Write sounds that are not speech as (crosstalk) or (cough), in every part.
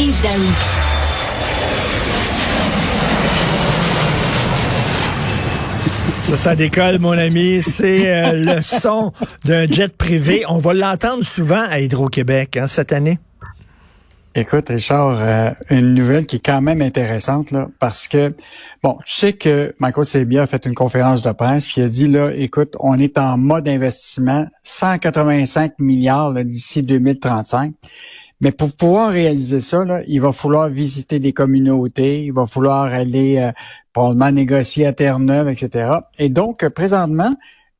Yves Daou. Ça, ça décolle, mon ami. C'est euh, (laughs) le son d'un jet privé. On va l'entendre souvent à Hydro-Québec hein, cette année. Écoute, Richard, euh, une nouvelle qui est quand même intéressante, là, parce que, bon, tu sais que Michael Sebia a fait une conférence de presse, puis il a dit, là, écoute, on est en mode investissement, 185 milliards d'ici 2035. Mais pour pouvoir réaliser ça, là, il va falloir visiter des communautés, il va falloir aller euh, probablement négocier à Terre-Neuve, etc. Et donc, présentement,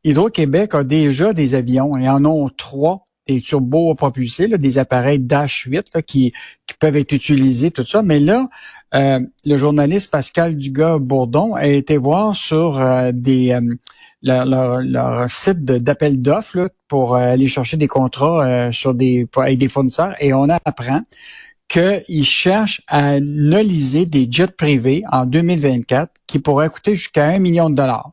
Hydro-Québec a déjà des avions. Ils en ont trois des turbopropulsés, là, des appareils Dash 8 qui, qui peuvent être utilisés, tout ça. Mais là, euh, le journaliste Pascal Dugas-Bourdon a été voir sur euh, des euh, leur, site d'appel d'offres pour aller chercher des contrats sur des avec des fournisseurs et on apprend qu'ils cherchent à nulliser des jets privés en 2024 qui pourraient coûter jusqu'à un million de dollars.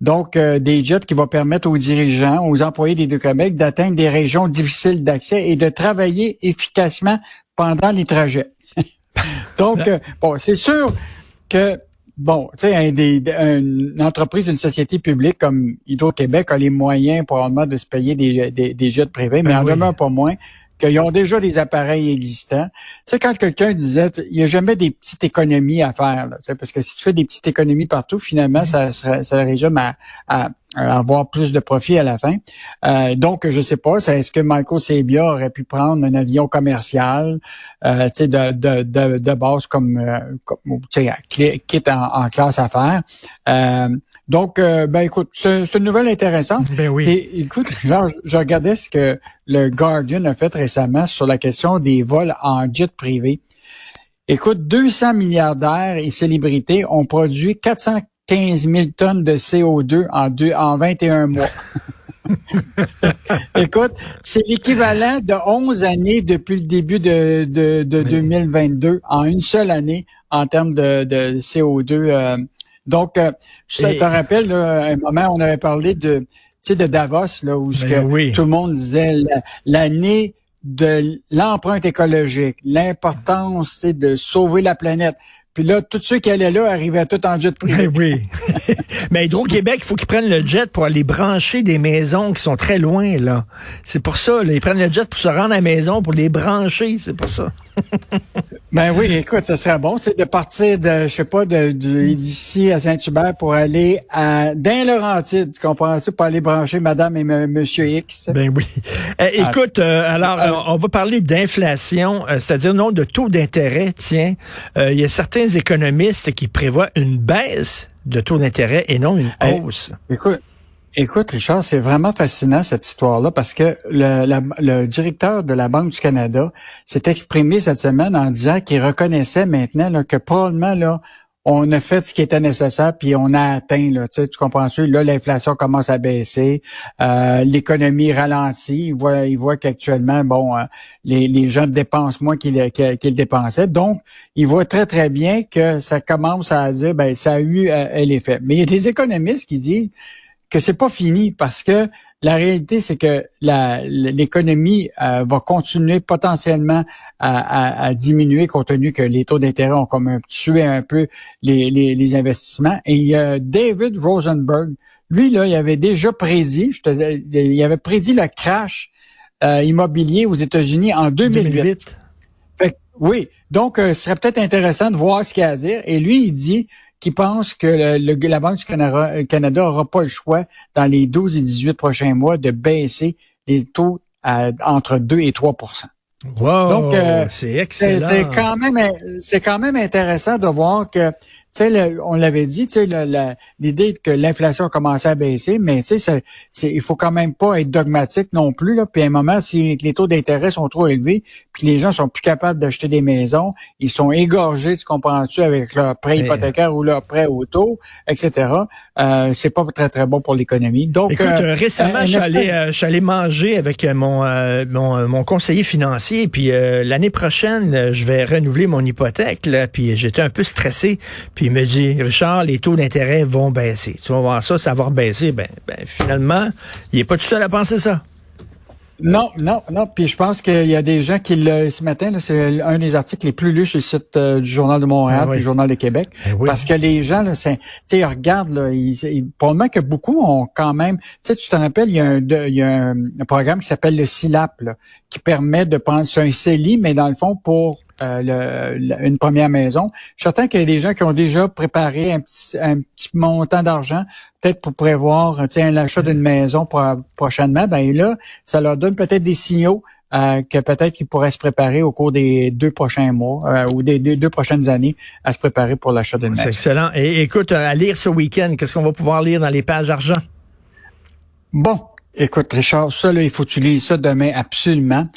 Donc, euh, des jets qui vont permettre aux dirigeants, aux employés des deux Québec d'atteindre des régions difficiles d'accès et de travailler efficacement pendant les trajets. (laughs) Donc, euh, bon, c'est sûr que bon, tu sais, une entreprise, une société publique comme Hydro-Québec a les moyens probablement de se payer des, des, jets privés, mais ben en demeure pas moins qu'ils ont déjà des appareils existants. Tu sais, quand quelqu'un disait, il n'y a jamais des petites économies à faire, là, parce que si tu fais des petites économies partout, finalement, ça, ça, ça résume à, à, avoir plus de profit à la fin. Euh, donc, je sais pas, est-ce que Michael Sebia aurait pu prendre un avion commercial, euh, tu sais, de, de, de, de, base comme, euh, comme tu sais, quitte en, en, classe affaires. Euh, donc, euh, ben écoute, c'est une nouvelle intéressante. Ben oui. Et écoute, genre, je regardais ce que le Guardian a fait récemment sur la question des vols en jet privé. Écoute, 200 milliardaires et célébrités ont produit 415 000 tonnes de CO2 en, deux, en 21 mois. (laughs) Écoute, c'est l'équivalent de 11 années depuis le début de, de, de 2022 en une seule année en termes de, de CO2 donc, euh, je te, rappelle, un moment, on avait parlé de, de Davos, là, où ben tout le monde disait l'année de l'empreinte écologique, l'importance, c'est de sauver la planète. Puis là, tous ceux qui allaient là arrivaient tout en jet privé. Ben oui. Mais (laughs) Hydro-Québec, il faut qu'ils prennent le jet pour aller brancher des maisons qui sont très loin, là. C'est pour ça, là, ils prennent le jet pour se rendre à la maison, pour les brancher, c'est pour ça. (laughs) ben oui, écoute, ça serait bon, c'est de partir de, je sais pas, de, d'ici à Saint-Hubert pour aller à dans Laurentide, tu comprends ça, pour aller brancher Madame et Monsieur X. Ben oui. Eh, ah. écoute, euh, alors euh, on va parler d'inflation, euh, c'est-à-dire non de taux d'intérêt. Tiens, il y a certains économistes qui prévoient une baisse de taux d'intérêt et non une hausse. écoute. Écoute, Richard, c'est vraiment fascinant cette histoire-là parce que le, directeur de la Banque du Canada s'est exprimé cette semaine en disant qu'il reconnaissait maintenant là, que probablement là, on a fait ce qui était nécessaire, puis on a atteint, là, tu comprends-tu? Là, l'inflation commence à baisser, euh, l'économie ralentit. Il voit, il voit qu'actuellement, bon, euh, les, les gens dépensent moins qu'ils qu'ils dépensaient. Donc, il voit très, très bien que ça commence à dire, ben, ça a eu euh, l'effet. Mais il y a des économistes qui disent que c'est pas fini parce que la réalité, c'est que l'économie euh, va continuer potentiellement à, diminuer compte tenu que les taux d'intérêt ont comme tué un peu les, les, investissements. Et il y a David Rosenberg, lui, là, il avait déjà prédit, je te, il avait prédit le crash euh, immobilier aux États-Unis en 2008. oui, donc euh, ce serait peut-être intéressant de voir ce qu'il a à dire. Et lui, il dit qui pense que le, la Banque du Canada n'aura pas le choix dans les 12 et 18 prochains mois de baisser les taux à, entre 2 et 3 Wow, Donc, euh, c'est excellent. C'est quand même, c'est quand même intéressant de voir que sais, on l'avait dit, tu sais, l'idée que l'inflation a commencé à baisser, mais tu sais, il faut quand même pas être dogmatique non plus. Là. Puis à un moment, si les taux d'intérêt sont trop élevés, puis les gens sont plus capables d'acheter des maisons, ils sont égorgés, tu comprends-tu, avec leur prêt hypothécaire ou leur prêt auto, etc. Euh, c'est pas très très bon pour l'économie. Donc, écoute, euh, récemment, je suis allé, manger avec mon mon, mon, conseiller financier, puis l'année prochaine, je vais renouveler mon hypothèque, là, puis j'étais un peu stressé, puis il me dit, Richard, les taux d'intérêt vont baisser. Tu vas voir ça, ça va baisser. Ben, ben finalement, il n'est pas tout seul à penser ça. Non, non, non. Puis je pense qu'il y a des gens qui le ce matin, c'est un des articles les plus lus sur le site euh, du Journal de Montréal, ah du Journal de Québec, eh parce que les gens, là, c'est, tu regardent, là, ils, probablement que beaucoup ont quand même, tu sais, tu te rappelles, il y a un, il y a un, programme qui s'appelle le SILAP, là, qui permet de prendre sur un CELI, mais dans le fond pour euh, le, une première maison. Je suis certain qu'il y a des gens qui ont déjà préparé un petit, un petit montant d'argent, peut-être pour prévoir tiens, l'achat d'une maison pour, prochainement. Ben là, ça leur donne peut-être des signaux euh, que peut-être qu'ils pourraient se préparer au cours des deux prochains mois euh, ou des, deux prochaines années à se préparer pour l'achat d'une maison. C'est excellent. Et écoute, à lire ce week-end, qu'est-ce qu'on va pouvoir lire dans les pages argent? Bon, écoute, Richard, ça, là, il faut que tu lises ça demain absolument.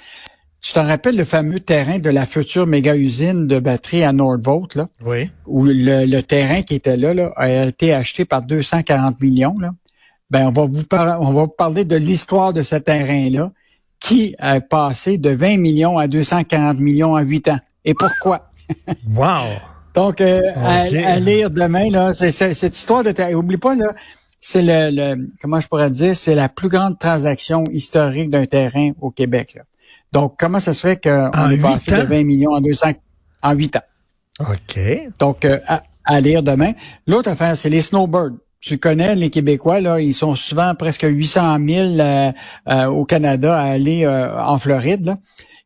Tu t'en rappelles le fameux terrain de la future méga-usine de batterie à Nordvolt, là? Oui. Où le, terrain qui était là, là, a été acheté par 240 millions, là. Ben, on va vous, on va vous parler de l'histoire de ce terrain-là qui a passé de 20 millions à 240 millions en 8 ans. Et pourquoi? (laughs) wow! Donc, euh, à, lire demain, là, c'est, cette histoire de terrain. Oublie pas, là, c'est le, le, comment je pourrais dire, c'est la plus grande transaction historique d'un terrain au Québec. Là. Donc, comment ça se fait qu'on est passé de 20 millions en 200 en 8 ans? OK. Donc, euh, à, lire demain. L'autre affaire, c'est les snowbirds. Tu connais les Québécois, là, ils sont souvent presque 800 000 euh, euh, au Canada à aller en Floride. Là.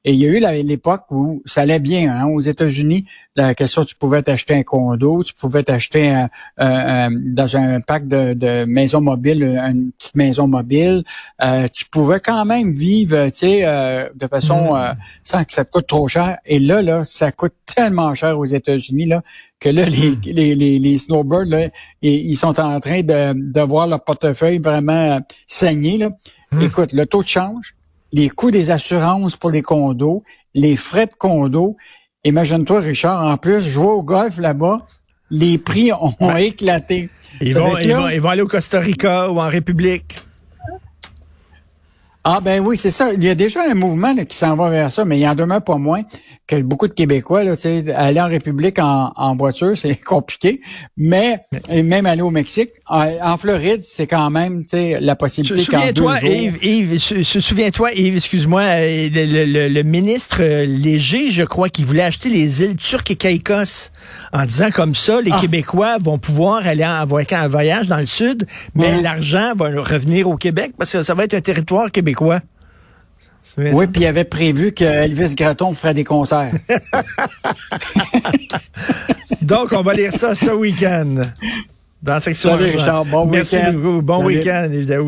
Et il y a eu l'époque où ça allait bien. Hein, aux États-Unis, la question, tu pouvais t'acheter un condo, tu pouvais t'acheter dans un pack de, de maisons mobiles, une petite maison mobile. Euh, tu pouvais quand même vivre, tu sais, euh, de façon mm. euh, sans que ça te coûte trop cher. Et là, là, ça coûte tellement cher aux États-Unis là que là, les, mm. les, les, les, snowbirds, là, ils sont en train de, de voir leur portefeuille vraiment saigner. Là. Mm. Écoute, le taux de change, les coûts des assurances pour les condos, les frais de condo. Imagine-toi, Richard, en plus, jouer au golf là-bas, les prix ont éclaté. Ils vont, ils, vont, ils vont aller au Costa Rica ou en République. Ah ben oui, c'est ça. Il y a déjà un mouvement qui s'en va vers ça, mais il y en demeure pas moins que beaucoup de Québécois. Là, aller en République en, en voiture, (laughs) c'est compliqué, mais et même aller au Mexique, en, Floride, c'est quand même la possibilité Souviens-toi, Yves, Yves, souviens-toi, Yves, excuse-moi, euh, le, le, ministre euh, Léger, je crois, qui voulait acheter les îles turques et Caïcos en disant comme ça, les ah. Québécois vont pouvoir aller en, en voyage dans le sud, mais l'argent va revenir au Québec parce que ça va être un territoire québécois? Oui, puis il avait prévu que Elvis Gratton ferait des concerts. (laughs) Donc, on va lire ça ce week-end. Dans la section Salut Richard, bon Merci beaucoup. Bon week-end, évidemment.